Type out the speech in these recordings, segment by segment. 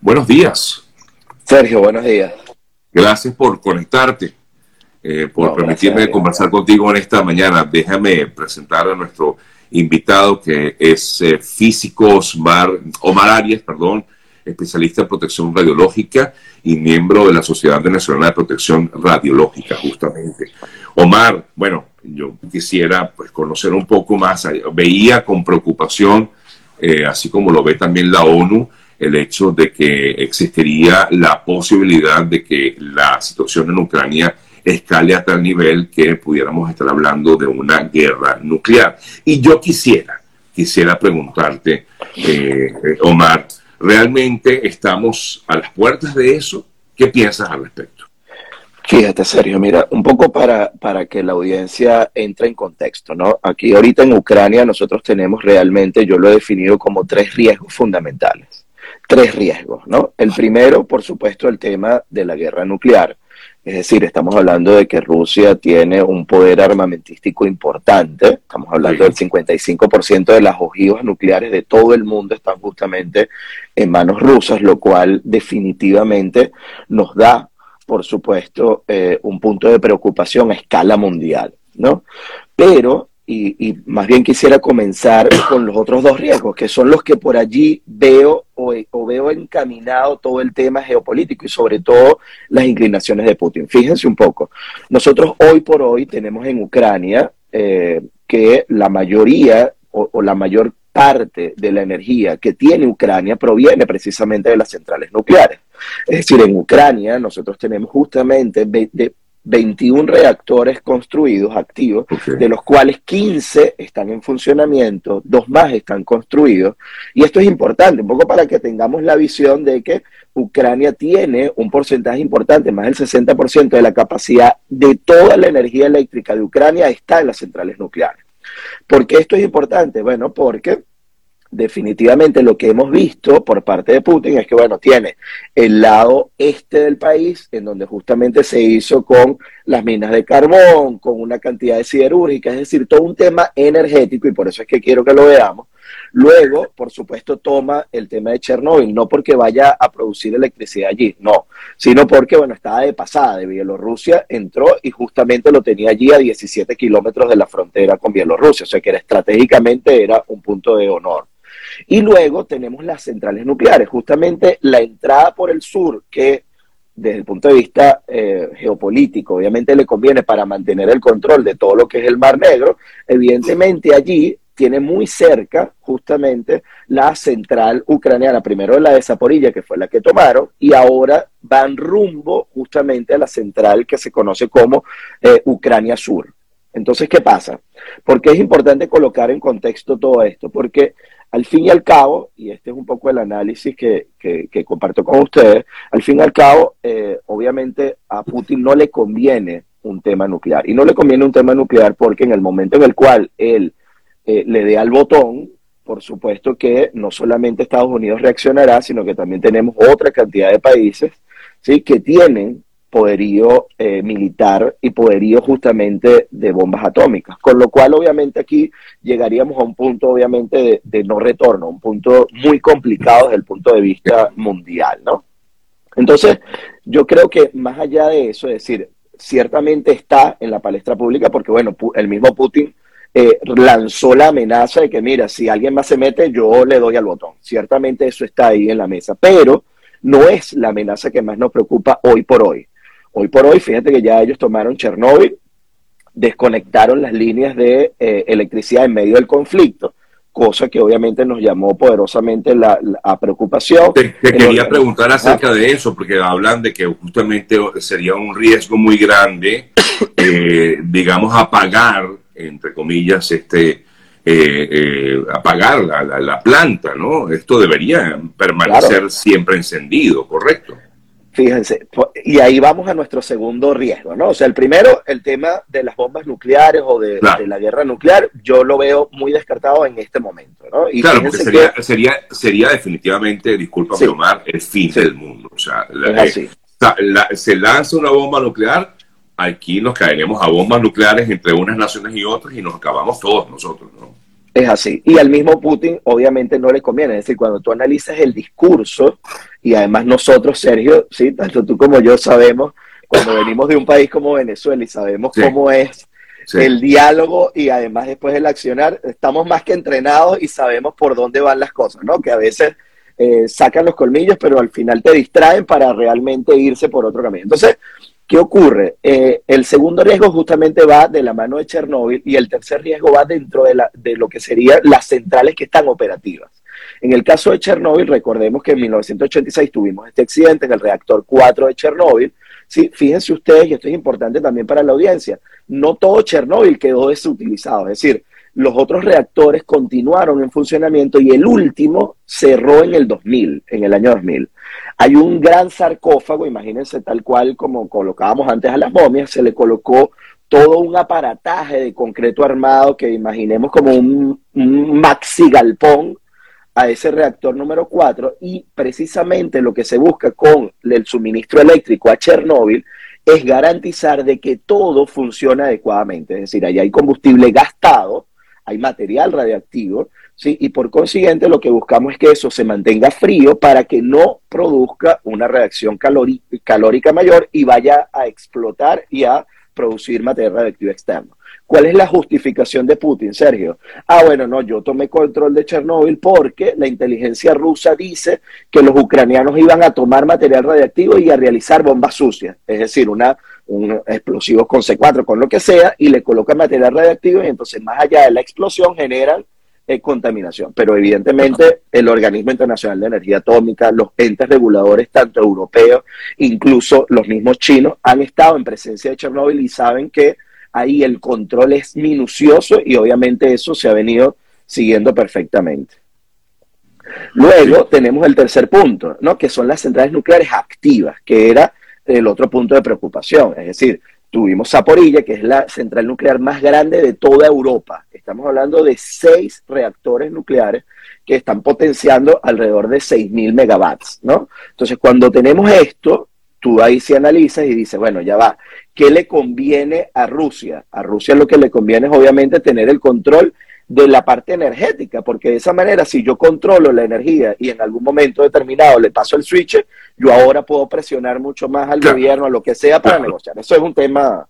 Buenos días. Sergio, buenos días. Gracias por conectarte, eh, por permitirme conversar contigo en esta mañana. Déjame presentar a nuestro invitado que es eh, físico Osmar, Omar Arias, perdón, especialista en protección radiológica y miembro de la Sociedad Nacional de Protección Radiológica, justamente. Omar, bueno, yo quisiera pues, conocer un poco más, veía con preocupación, eh, así como lo ve también la ONU, el hecho de que existiría la posibilidad de que la situación en Ucrania escale a tal nivel que pudiéramos estar hablando de una guerra nuclear. Y yo quisiera, quisiera preguntarte, eh, Omar, ¿realmente estamos a las puertas de eso? ¿Qué piensas al respecto? Fíjate, Sergio, mira, un poco para, para que la audiencia entre en contexto, ¿no? Aquí ahorita en Ucrania nosotros tenemos realmente, yo lo he definido como tres riesgos fundamentales. Tres riesgos, ¿no? El primero, por supuesto, el tema de la guerra nuclear. Es decir, estamos hablando de que Rusia tiene un poder armamentístico importante. Estamos hablando del 55% de las ojivas nucleares de todo el mundo están justamente en manos rusas, lo cual definitivamente nos da, por supuesto, eh, un punto de preocupación a escala mundial, ¿no? Pero y, más bien quisiera comenzar con los otros dos riesgos, que son los que por allí veo o, veo encaminado todo el tema geopolítico y sobre todo las inclinaciones de Putin. Fíjense un poco, nosotros hoy por hoy tenemos en Ucrania eh, que la mayoría o, la mayor parte de la energía que tiene Ucrania proviene precisamente de las centrales nucleares. Es decir, en Ucrania nosotros tenemos justamente de, 21 reactores construidos, activos, de los cuales 15 están en funcionamiento, dos más están construidos. Y esto es importante, un poco para que tengamos la visión de que Ucrania tiene un porcentaje importante, más del 60% de la capacidad de toda la energía eléctrica de Ucrania está en las centrales nucleares. ¿Por qué esto es importante? Bueno, porque definitivamente lo que hemos visto por parte de Putin es que, bueno, tiene el lado este del país, en donde justamente se hizo con las minas de carbón, con una cantidad de siderúrgica, es decir, todo un tema energético, y por eso es que quiero que lo veamos. Luego, por supuesto, toma el tema de Chernóbil, no porque vaya a producir electricidad allí, no, sino porque, bueno, estaba de pasada de Bielorrusia, entró y justamente lo tenía allí a 17 kilómetros de la frontera con Bielorrusia, o sea que era, estratégicamente era un punto de honor. Y luego tenemos las centrales nucleares, justamente la entrada por el sur, que desde el punto de vista eh, geopolítico, obviamente le conviene para mantener el control de todo lo que es el Mar Negro, evidentemente allí tiene muy cerca justamente la central ucraniana, primero la de Zaporilla, que fue la que tomaron, y ahora van rumbo justamente a la central que se conoce como eh, Ucrania Sur. Entonces, ¿qué pasa? Porque es importante colocar en contexto todo esto, porque al fin y al cabo, y este es un poco el análisis que, comparto con ustedes, al fin y al cabo, eh, obviamente a Putin no le conviene un tema nuclear. Y no le conviene un tema nuclear porque en el momento en el cual él eh, le dé al botón, por supuesto que no solamente Estados Unidos reaccionará, sino que también tenemos otra cantidad de países ¿sí? que tienen poderío eh, militar y poderío justamente de bombas atómicas. Con lo cual, obviamente, aquí llegaríamos a un punto, obviamente, de, no retorno, un punto muy complicado desde el punto de vista mundial, ¿no? Entonces, yo creo que más allá de eso, es decir, ciertamente está en la palestra pública porque, bueno, el mismo Putin eh, lanzó la amenaza de que, mira, si alguien más se mete, yo le doy al botón. Ciertamente eso está ahí en la mesa, pero no es la amenaza que más nos preocupa hoy por hoy. Hoy por hoy, fíjate que ya ellos tomaron Chernóbil, desconectaron las líneas de eh, electricidad en medio del conflicto, cosa que obviamente nos llamó poderosamente la, preocupación. Te, quería preguntar acerca de eso, porque hablan de que justamente sería un riesgo muy grande, eh, digamos, apagar, entre comillas, este, eh, apagar la, planta, ¿no? Esto debería permanecer siempre encendido, ¿correcto? Fíjense, y ahí vamos a nuestro segundo riesgo, ¿no? O sea, el primero, el tema de las bombas nucleares o de, la guerra nuclear, yo lo veo muy descartado en este momento, ¿no? Y claro, porque sería, sería, sería definitivamente, disculpa, Omar, el fin del mundo. O sea, eh, se lanza una bomba nuclear, aquí nos caeremos a bombas nucleares entre unas naciones y otras y nos acabamos todos nosotros, ¿no? Es así. Y al mismo Putin obviamente no le conviene. Es decir, cuando tú analizas el discurso, y además nosotros, Sergio, sí, tanto tú como yo sabemos, cuando venimos de un país como Venezuela y sabemos cómo es el diálogo y además después el accionar, estamos más que entrenados y sabemos por dónde van las cosas, ¿no? Que a veces eh, sacan los colmillos, pero al final te distraen para realmente irse por otro camino. Entonces, ¿Qué ocurre? Eh, el segundo riesgo justamente va de la mano de Chernóbil y el tercer riesgo va dentro de, la, de lo que serían las centrales que están operativas. En el caso de Chernóbil, recordemos que en 1986 tuvimos este accidente en el reactor 4 de Chernóbil. Sí, fíjense ustedes, y esto es importante también para la audiencia, no todo Chernóbil quedó desutilizado, es decir, los otros reactores continuaron en funcionamiento y el último cerró en el 2000, en el año 2000. Hay un gran sarcófago, imagínense tal cual como colocábamos antes a las momias, se le colocó todo un aparataje de concreto armado que imaginemos como un, maxi galpón a ese reactor número 4 y precisamente lo que se busca con el suministro eléctrico a Chernóbil es garantizar de que todo funcione adecuadamente, es decir, ahí hay combustible gastado, hay material radiactivo, ¿sí? y por consiguiente lo que buscamos es que eso se mantenga frío para que no produzca una reacción calórica mayor y vaya a explotar y a producir material radiactivo externo. ¿Cuál es la justificación de Putin, Sergio? Ah, bueno, no, yo tomé control de Chernóbil porque la inteligencia rusa dice que los ucranianos iban a tomar material radiactivo y a realizar bombas sucias, es decir, una, un explosivos con C4, con lo que sea, y le colocan material radiactivo y entonces más allá de la explosión generan eh, contaminación. Pero evidentemente el Organismo Internacional de Energía Atómica, los entes reguladores, tanto europeos, incluso los mismos chinos, han estado en presencia de Chernóbil y saben que ahí el control es minucioso y obviamente eso se ha venido siguiendo perfectamente. Luego tenemos el tercer punto, ¿no? que son las centrales nucleares activas, que era el otro punto de preocupación. Es decir, tuvimos Zaporilla, que es la central nuclear más grande de toda Europa. Estamos hablando de seis reactores nucleares que están potenciando alrededor de 6.000 megawatts, ¿no? Entonces, cuando tenemos esto, tú ahí sí analizas y dices, bueno, ya va, ¿qué le conviene a Rusia? A Rusia lo que le conviene es obviamente tener el control de la parte energética, porque de esa manera si yo controlo la energía y en algún momento determinado le paso el switch, yo ahora puedo presionar mucho más al gobierno, a lo que sea, para negociar. Eso es un tema,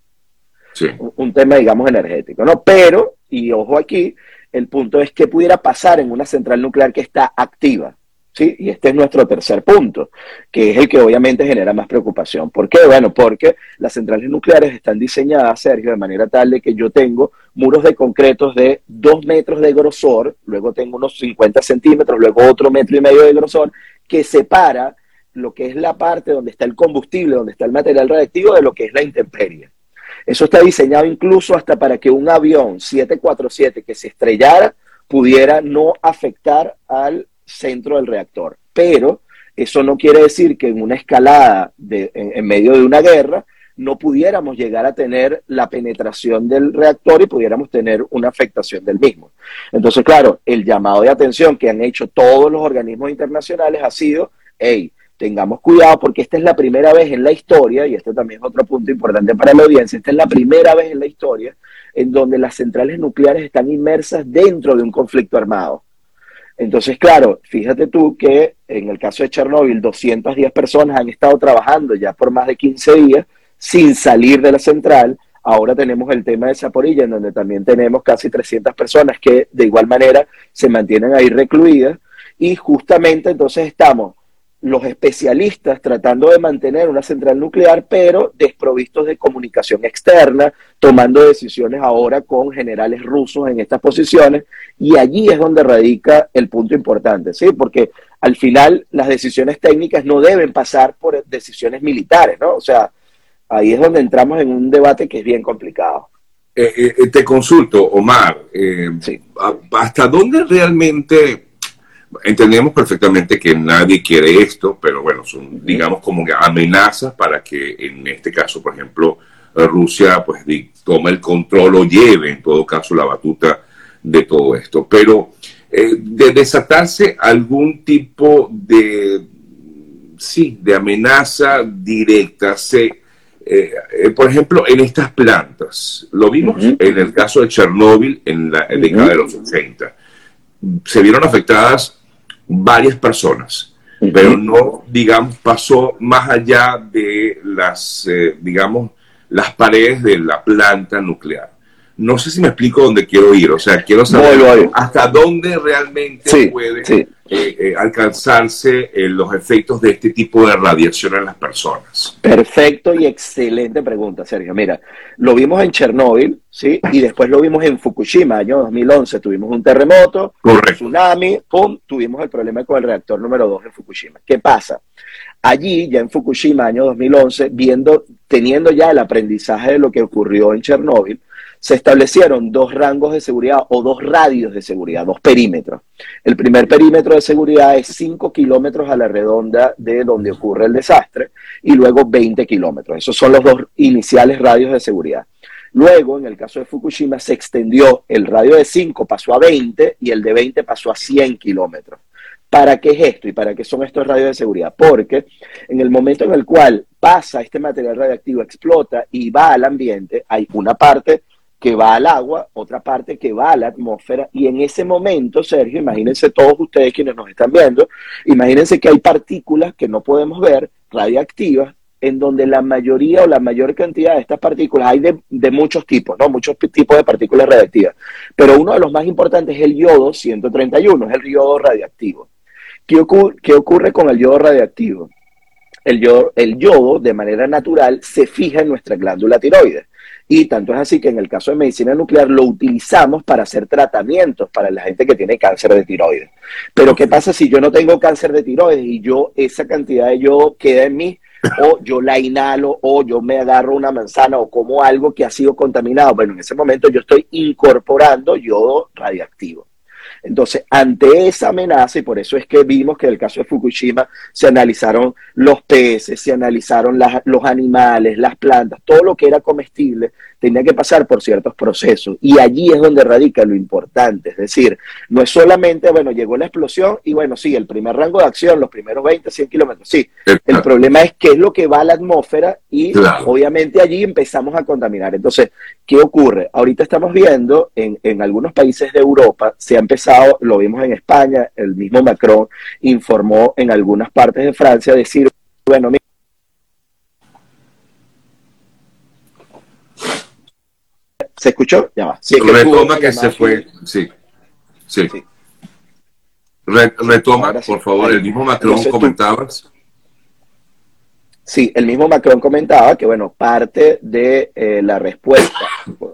un, tema, digamos, energético, ¿no? Pero, y ojo aquí, el punto es que pudiera pasar en una central nuclear que está activa. Y este es nuestro tercer punto, que es el que obviamente genera más preocupación. ¿Por qué? Bueno, porque las centrales nucleares están diseñadas, Sergio, de manera tal de que yo tengo muros de concretos de dos metros de grosor, luego tengo unos 50 centímetros, luego otro metro y medio de grosor, que separa lo que es la parte donde está el combustible, donde está el material radiactivo, de lo que es la intemperie. Eso está diseñado incluso hasta para que un avión 747 que se estrellara pudiera no afectar al centro del reactor. Pero eso no quiere decir que en una escalada de, en, medio de una guerra no pudiéramos llegar a tener la penetración del reactor y pudiéramos tener una afectación del mismo. Entonces, claro, el llamado de atención que han hecho todos los organismos internacionales ha sido, hey, tengamos cuidado porque esta es la primera vez en la historia, y este también es otro punto importante para la audiencia, esta es la primera vez en la historia en donde las centrales nucleares están inmersas dentro de un conflicto armado. Entonces, claro, fíjate tú que en el caso de Chernóbil, 210 personas han estado trabajando ya por más de 15 días sin salir de la central. Ahora tenemos el tema de Zaporilla, en donde también tenemos casi 300 personas que de igual manera se mantienen ahí recluidas. Y justamente entonces estamos los especialistas tratando de mantener una central nuclear, pero desprovistos de comunicación externa, tomando decisiones ahora con generales rusos en estas posiciones, y allí es donde radica el punto importante, ¿sí? Porque al final las decisiones técnicas no deben pasar por decisiones militares, ¿no? O sea, ahí es donde entramos en un debate que es bien complicado. Eh, eh, te consulto, Omar, eh, ¿hasta dónde realmente Entendemos perfectamente que nadie quiere esto, pero bueno, son, digamos, como amenazas para que en este caso, por ejemplo, Rusia pues tome el control o lleve en todo caso la batuta de todo esto. Pero eh, de desatarse algún tipo de, sí, de amenaza directa, se, eh, eh, por ejemplo, en estas plantas, lo vimos en el caso de Chernóbil en la década de los 80, se vieron afectadas varias personas, pero no, digamos, pasó más allá de las, eh, digamos, las paredes de la planta nuclear no sé si me explico dónde quiero ir, o sea, quiero saber hasta dónde realmente puede eh, eh, alcanzarse eh, los efectos de este tipo de radiación en las personas. Perfecto y excelente pregunta, Sergio. Mira, lo vimos en Chernóbil, ¿sí? Y después lo vimos en Fukushima, año 2011, tuvimos un terremoto, un tsunami, pum, tuvimos el problema con el reactor número 2 en Fukushima. ¿Qué pasa? Allí, ya en Fukushima, año 2011, viendo, teniendo ya el aprendizaje de lo que ocurrió en Chernóbil, se establecieron dos rangos de seguridad o dos radios de seguridad, dos perímetros. El primer perímetro de seguridad es 5 kilómetros a la redonda de donde ocurre el desastre y luego 20 kilómetros. Esos son los dos iniciales radios de seguridad. Luego, en el caso de Fukushima, se extendió el radio de 5, pasó a 20 y el de 20 pasó a 100 kilómetros. ¿Para qué es esto y para qué son estos radios de seguridad? Porque en el momento en el cual pasa este material radiactivo, explota y va al ambiente, hay una parte que va al agua, otra parte que va a la atmósfera, y en ese momento, Sergio, imagínense todos ustedes quienes nos están viendo, imagínense que hay partículas que no podemos ver, radiactivas, en donde la mayoría o la mayor cantidad de estas partículas, hay de, muchos tipos, ¿no? Muchos tipos de partículas radiactivas, pero uno de los más importantes es el yodo 131, es el yodo radiactivo. ¿Qué, ¿Qué ocurre con el yodo radiactivo? El yodo, el yodo, de manera natural, se fija en nuestra glándula tiroides y tanto es así que en el caso de medicina nuclear lo utilizamos para hacer tratamientos para la gente que tiene cáncer de tiroides. Pero ¿qué pasa si yo no tengo cáncer de tiroides y yo esa cantidad de yodo queda en mí? o yo la inhalo, o yo me agarro una manzana o como algo que ha sido contaminado. Bueno, en ese momento yo estoy incorporando yodo radiactivo. Entonces, ante esa amenaza, y por eso es que vimos que en el caso de Fukushima se analizaron los peces, se analizaron los animales, las plantas, todo lo que era comestible tenía que pasar por ciertos procesos. Y allí es donde radica lo importante. Es decir, no es solamente, bueno, llegó la explosión y bueno, sí, el primer rango de acción, los primeros 20, 100 kilómetros, sí. El problema es qué es lo que va a la atmósfera y obviamente allí empezamos a contaminar. Entonces, ¿qué ocurre? Ahorita estamos viendo en, en algunos países de Europa, se ha empezado, lo vimos en España, el mismo Macron informó en algunas partes de Francia, decir, bueno, mira, ¿Se escuchó? Ya va. retoma que, se fue. Sí. Sí. retoma, por favor, el mismo Macron comentabas. Sí, el mismo Macron comentaba que, bueno, parte de eh, la respuesta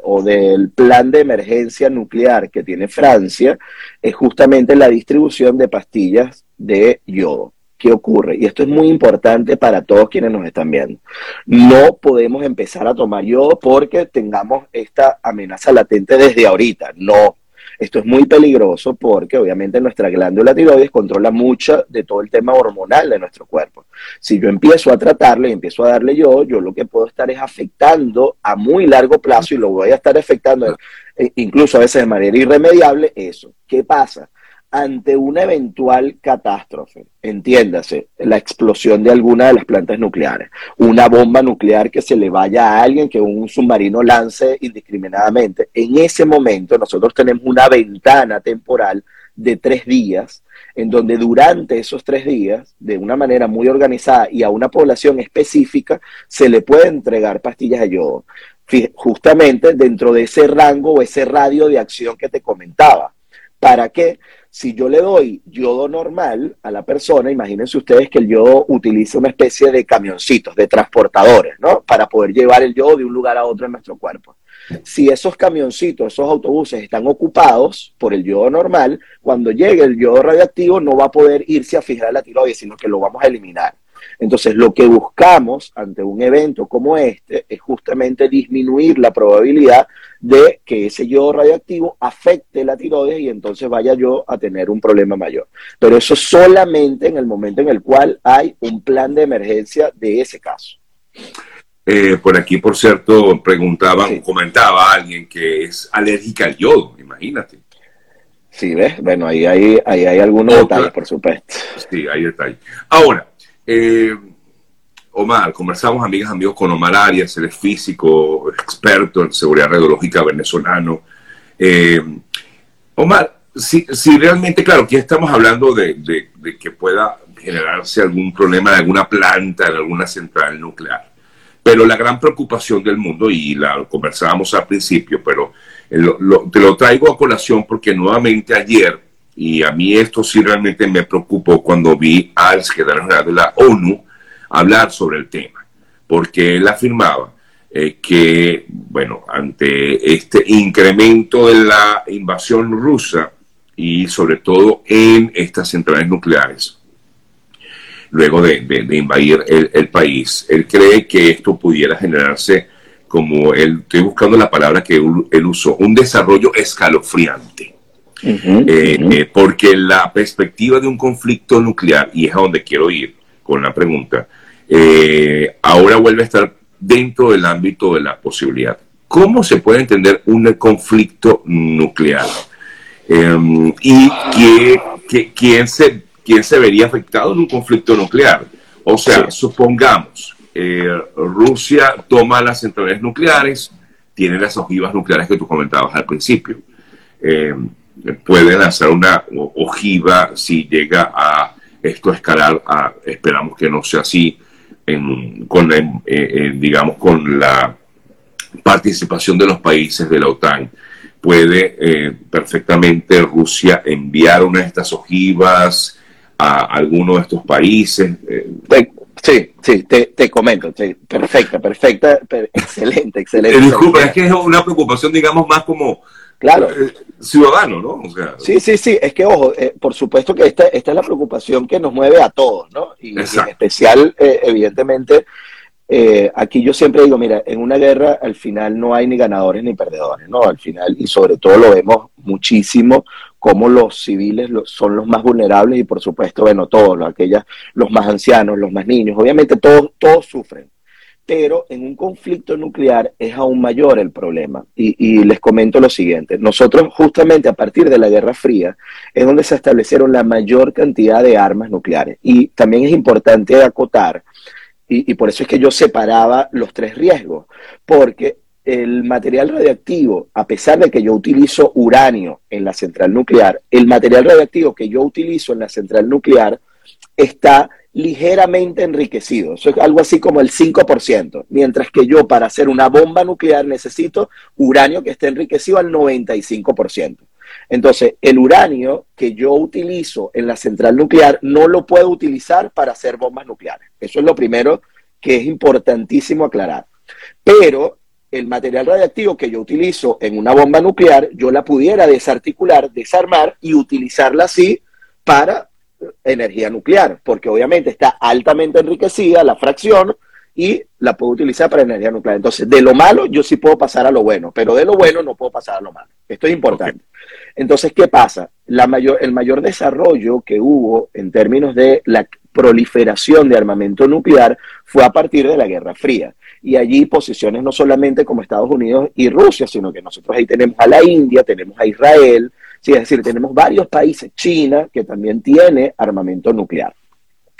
o del plan de emergencia nuclear que tiene Francia es justamente la distribución de pastillas de yodo. ¿Qué ocurre? Y esto es muy importante para todos quienes nos están viendo. No podemos empezar a tomar yodo porque tengamos esta amenaza latente desde ahorita. No. Esto es muy peligroso porque obviamente nuestra glándula tiroides controla mucho de todo el tema hormonal de nuestro cuerpo. Si yo empiezo a tratarle y empiezo a darle yodo, yo lo que puedo estar es afectando a muy largo plazo y lo voy a estar afectando eh, incluso a veces de manera irremediable eso. ¿Qué pasa? Ante una eventual catástrofe, entiéndase, la explosión de alguna de las plantas nucleares, una bomba nuclear que se le vaya a alguien, que un submarino lance indiscriminadamente, en ese momento nosotros tenemos una ventana temporal de tres días, en donde durante esos tres días, de una manera muy organizada y a una población específica, se le puede entregar pastillas de yodo, justamente dentro de ese rango o ese radio de acción que te comentaba. ¿Para qué? Si yo le doy yodo normal a la persona, imagínense ustedes que el yodo utiliza una especie de camioncitos, de transportadores, ¿no? Para poder llevar el yodo de un lugar a otro en nuestro cuerpo. Si esos camioncitos, esos autobuses están ocupados por el yodo normal, cuando llegue el yodo radioactivo no va a poder irse a fijar a la tiroides, sino que lo vamos a eliminar. Entonces, lo que buscamos ante un evento como este es justamente disminuir la probabilidad de que ese yodo radioactivo afecte la tiroides y entonces vaya yo a tener un problema mayor. Pero eso solamente en el momento en el cual hay un plan de emergencia de ese caso. Eh, por aquí, por cierto, preguntaba o comentaba alguien que es alérgica al yodo, imagínate. Sí, ¿ves? Bueno, ahí hay, ahí hay algunos detalles, por supuesto. Sí, hay detalles. Ahora, eh, Omar, conversamos amigas, amigos con Omar Arias, él es físico, experto en seguridad radiológica venezolano. Eh, Omar, si, si, realmente, claro, aquí estamos hablando de, que pueda generarse algún problema en alguna planta, en alguna central nuclear. Pero la gran preocupación del mundo, y la conversábamos al principio, pero te lo traigo a colación porque nuevamente ayer, y a mí esto sí realmente me preocupó cuando vi al secretario general de la ONU hablar sobre el tema, porque él afirmaba eh, que, bueno, ante este incremento de la invasión rusa y sobre todo en estas centrales nucleares, luego de, invadir el, país, él cree que esto pudiera generarse como él, estoy buscando la palabra que él, usó, un desarrollo escalofriante. Eh, eh, porque la perspectiva de un conflicto nuclear, y es a donde quiero ir con la pregunta, eh, ahora vuelve a estar dentro del ámbito de la posibilidad. ¿Cómo se puede entender un conflicto nuclear? Em, ¿Y quién, se, quién se vería afectado en un conflicto nuclear? O sea, supongamos, eh, Rusia toma las centrales nucleares, tiene las ojivas nucleares que tú comentabas al principio. Em, puede lanzar una ojiva si llega a esto escalar, a, esperamos que no sea así, con la, eh, eh, digamos, con la participación de los países de la OTAN. Puede eh, perfectamente Rusia enviar una de estas ojivas a alguno de estos países. sí, sí, te, comento. perfecta, perfecta, excelente, excelente. disculpa, es que es una preocupación, digamos, más como claro. ciudadano, ¿no? sí, sí, sí, es que, ojo, por supuesto que esta, esta es la preocupación que nos mueve a todos, ¿no? Y, y en especial, evidentemente, eh, aquí yo siempre digo, mira, en una guerra al final no hay ni ganadores ni perdedores, ¿no? Al final, y sobre todo lo vemos muchísimo, como los civiles son los más vulnerables y por supuesto, bueno, todos, aquellas, los más ancianos, los más niños, obviamente todos, todos sufren. Pero en un conflicto nuclear es aún mayor el problema. Y, les comento lo siguiente, nosotros justamente a partir de la Guerra Fría es donde se establecieron la mayor cantidad de armas nucleares. Y también es importante acotar y, por eso es que yo separaba los tres riesgos, porque el material radiactivo, a pesar de que yo utilizo uranio en la central nuclear, el material radiactivo que yo utilizo en la central nuclear está ligeramente enriquecido. Eso es algo así como el 5%, mientras que yo para hacer una bomba nuclear necesito uranio que esté enriquecido al 95%. Entonces, el uranio que yo utilizo en la central nuclear no lo puedo utilizar para hacer bombas nucleares. Eso es lo primero que es importantísimo aclarar. Pero el material radiactivo que yo utilizo en una bomba nuclear, yo la pudiera desarticular, desarmar y utilizarla así para energía nuclear, porque obviamente está altamente enriquecida la fracción y la puedo utilizar para energía nuclear. Entonces, de lo malo yo sí puedo pasar a lo bueno, pero de lo bueno no puedo pasar a lo malo. Esto es importante. Entonces, ¿qué pasa? La mayor, el mayor desarrollo que hubo en términos de la proliferación de armamento nuclear fue a partir de la Guerra Fría. Y allí posiciones no solamente como Estados Unidos y Rusia, sino que nosotros ahí tenemos a la India, tenemos a Israel, es decir, tenemos varios países, China, que también tiene armamento nuclear.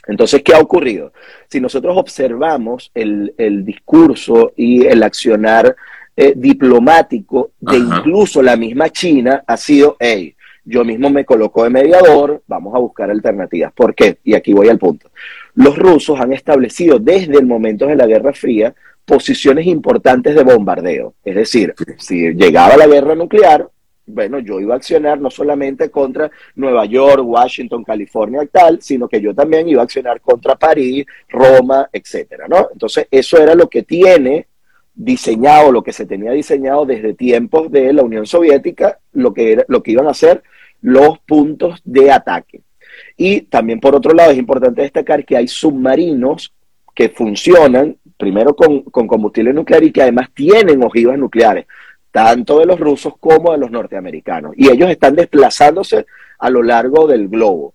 Entonces, ¿qué ha ocurrido? Si nosotros observamos el, discurso y el accionar eh, diplomático de incluso la misma China, ha sido, hey, yo mismo me coloco de mediador, vamos a buscar alternativas. ¿Por qué? Y aquí voy al punto. Los rusos han establecido desde el momento de la Guerra Fría posiciones importantes de bombardeo. Es decir, si llegaba la guerra nuclear, bueno, yo iba a accionar no solamente contra Nueva York, Washington, California y tal, sino que yo también iba a accionar contra París, Roma, etcétera, ¿no? Entonces, eso era lo que tiene diseñado, lo que se tenía diseñado desde tiempos de la Unión Soviética, lo que, era, lo que iban a ser los puntos de ataque. Y también, por otro lado, es importante destacar que hay submarinos que funcionan primero con, con combustible nuclear y que además tienen ojivas nucleares tanto de los rusos como de los norteamericanos. Y ellos están desplazándose a lo largo del globo.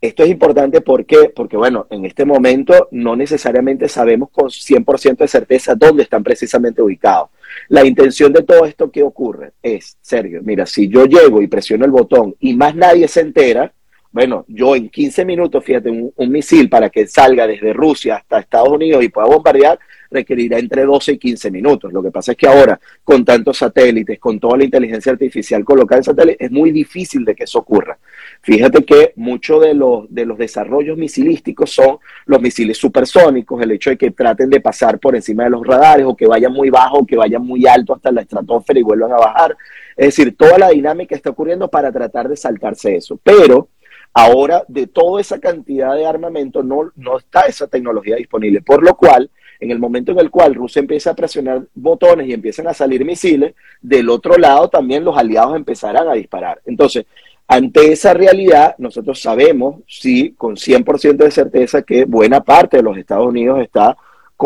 Esto es importante porque, porque, bueno, en este momento no necesariamente sabemos con 100% de certeza dónde están precisamente ubicados. La intención de todo esto que ocurre es, Sergio, mira, si yo llego y presiono el botón y más nadie se entera, Bueno, yo en 15 minutos, fíjate, un, misil para que salga desde Rusia hasta Estados Unidos y pueda bombardear, requerirá entre 12 y 15 minutos. Lo que pasa es que ahora, con tantos satélites, con toda la inteligencia artificial colocada en satélites, es muy difícil de que eso ocurra. Fíjate que muchos de los, de los desarrollos misilísticos son los misiles supersónicos, el hecho de que traten de pasar por encima de los radares o que vayan muy bajo o que vayan muy alto hasta la estratosfera y vuelvan a bajar. Es decir, toda la dinámica está ocurriendo para tratar de saltarse eso. Pero ahora, de toda esa cantidad de armamento, no, no está esa tecnología disponible, por lo cual en el momento en el cual Rusia empieza a presionar botones y empiezan a salir misiles, del otro lado también los aliados empezarán a disparar. Entonces, ante esa realidad, nosotros sabemos, sí, con 100% de certeza, que buena parte de los Estados Unidos está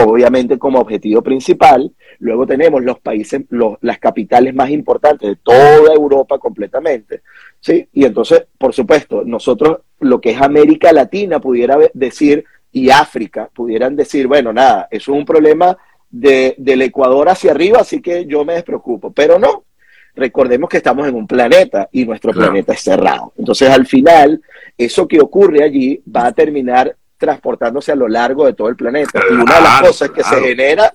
obviamente como objetivo principal. Luego tenemos los países, los, las capitales más importantes de toda Europa completamente. ¿sí? Y entonces, por supuesto, nosotros, lo que es América Latina, pudiera decir, y África pudieran decir, bueno, nada, eso es un problema de, del Ecuador hacia arriba, así que yo me despreocupo. Pero no, recordemos que estamos en un planeta y nuestro planeta es cerrado. Entonces, al final, eso que ocurre allí va a terminar transportándose a lo largo de todo el planeta. Y una de las cosas que se genera,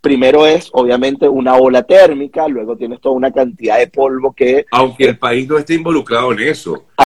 primero es obviamente una ola térmica, luego tienes toda una cantidad de polvo que... Aunque el país no esté involucrado en eso.